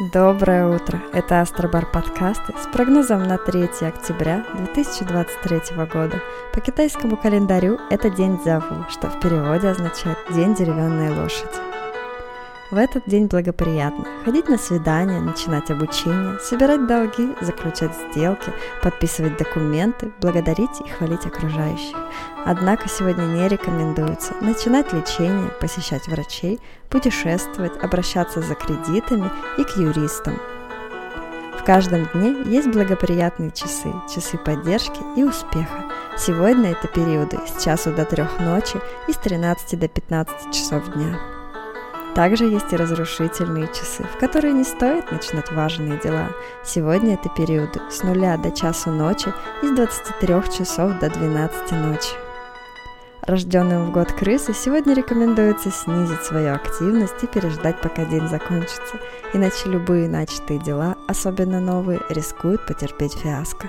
Доброе утро! Это Астробар подкасты с прогнозом на 3 октября 2023 года. По китайскому календарю это день Дзяву, что в переводе означает «день деревянной лошади». В этот день благоприятно ходить на свидания, начинать обучение, собирать долги, заключать сделки, подписывать документы, благодарить и хвалить окружающих. Однако сегодня не рекомендуется начинать лечение, посещать врачей, путешествовать, обращаться за кредитами и к юристам. В каждом дне есть благоприятные часы, часы поддержки и успеха. Сегодня это периоды с часу до трех ночи и с 13 до 15 часов дня. Также есть и разрушительные часы, в которые не стоит начинать важные дела. Сегодня это периоды с нуля до часу ночи и с 23 часов до 12 ночи. Рожденным в год крысы сегодня рекомендуется снизить свою активность и переждать, пока день закончится, иначе любые начатые дела, особенно новые, рискуют потерпеть фиаско.